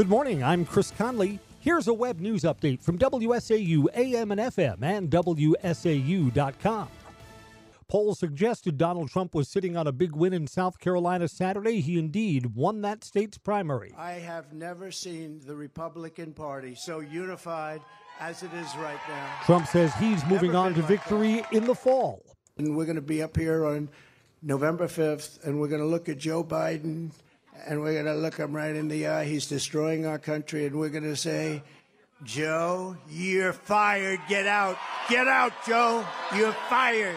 Good morning. I'm Chris Conley. Here's a web news update from WSAU AM and FM and WSAU.com. Polls suggested Donald Trump was sitting on a big win in South Carolina Saturday. He indeed won that state's primary. I have never seen the Republican Party so unified as it is right now. Trump says he's moving on to like victory that. in the fall. And we're going to be up here on November 5th, and we're going to look at Joe Biden, and we're going to look him right in the eye. He's destroying our country, and we're going to say, Joe, you're fired. Get out. Get out, Joe. You're fired.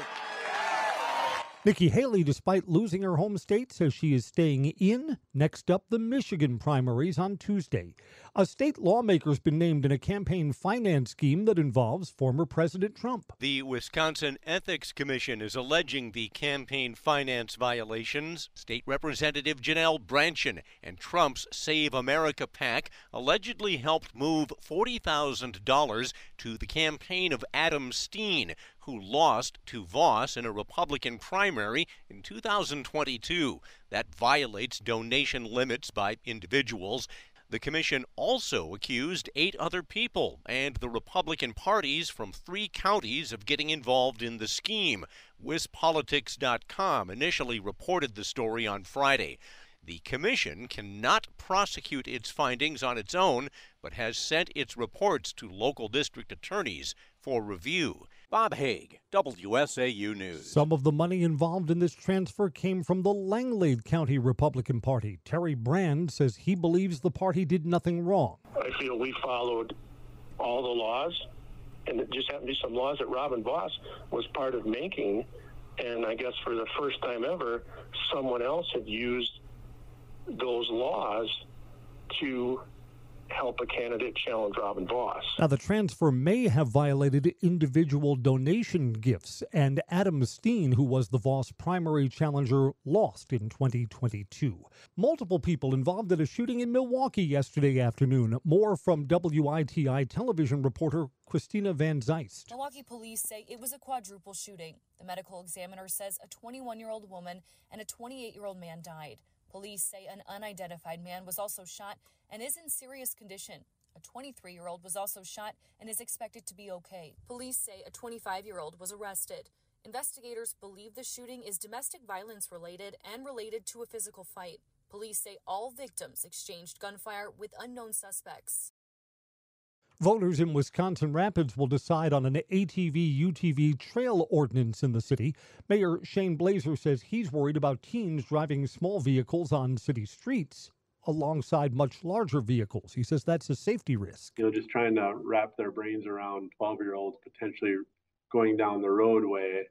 Nikki Haley, despite losing her home state, says she is staying in. Next up, the Michigan primaries on Tuesday. A state lawmaker's been named in a campaign finance scheme that involves former President Trump. The Wisconsin Ethics Commission is alleging the campaign finance violations. State Representative Janel Brandtjen and Trump's Save America PAC allegedly helped move $40,000 to the campaign of Adam Steen, who lost to Vos in a Republican primary in 2022. That violates donation limits by individuals. The commission also accused eight other people and the Republican parties from three counties of getting involved in the scheme. WisPolitics.com initially reported the story on Friday. The commission cannot prosecute its findings on its own, but has sent its reports to local district attorneys for review. Bob Hague, WSAU News. Some of the money involved in this transfer came from the Langlade County Republican Party. Terry Brand says he believes the party did nothing wrong. I feel we followed all the laws, and it just happened to be some laws that Robin Vos was part of making. And I guess for the first time ever, someone else had used those laws to help a candidate challenge Robin Vos. Now, the transfer may have violated individual donation gifts, and Adam Steen, who was the Vos primary challenger, lost in 2022. Multiple people involved in a shooting in Milwaukee yesterday afternoon. More from WITI television reporter Christina Van Zelst. Milwaukee police say it was a quadruple shooting. The medical examiner says a 21 year old woman and a 28 year old man died. Police say an unidentified man was also shot and is in serious condition. A 23 year old was also shot and is expected to be okay. Police say a 25 year old was arrested. Investigators believe the shooting is domestic violence related and related to a physical fight. Police say all victims exchanged gunfire with unknown suspects. Voters in Wisconsin Rapids will decide on an ATV UTV trail ordinance in the city. Mayor Shane Blaser says he's worried about teens driving small vehicles on city streets alongside much larger vehicles. He says that's a safety risk. you know, just trying to wrap their brains around 12 year olds potentially going down the roadway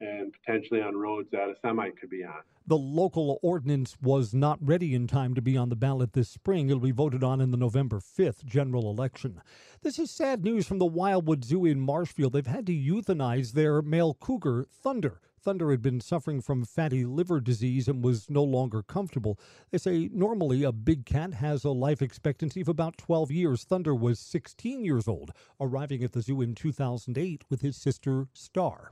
and potentially on roads that a semi could be on. The local ordinance was not ready in time to be on the ballot this spring. It'll be voted on in the November 5th general election. This is sad news from the Wildwood Zoo in Marshfield. They've had to euthanize their male cougar, Thunder. Thunder had been suffering from fatty liver disease and was no longer comfortable. They say normally a big cat has a life expectancy of about 12 years. Thunder was 16 years old, arriving at the zoo in 2008 with his sister, Star.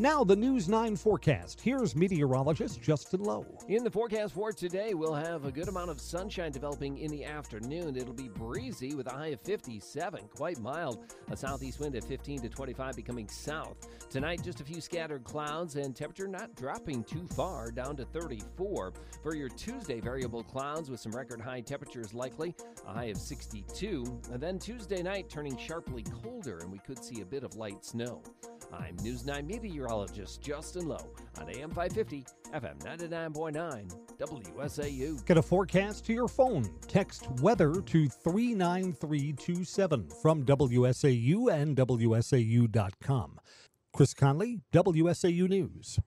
Now, the News 9 forecast. Here's meteorologist Justin Loew. In the forecast for today, we'll have a good amount of sunshine developing in the afternoon. It'll be breezy with a high of 57, quite mild. A southeast wind at 15 to 25 becoming south. Tonight, just a few scattered clouds and temperature not dropping too far, down to 34. For your Tuesday, variable clouds with some record high temperatures likely, a high of 62. And then Tuesday night turning sharply colder, and we could see a bit of light snow. I'm News 9 meteorologist Justin Loew on AM 550, FM 99.9, WSAU. Get a forecast to your phone. Text weather to 39327 from WSAU and WSAU.com. Chris Conley, WSAU News.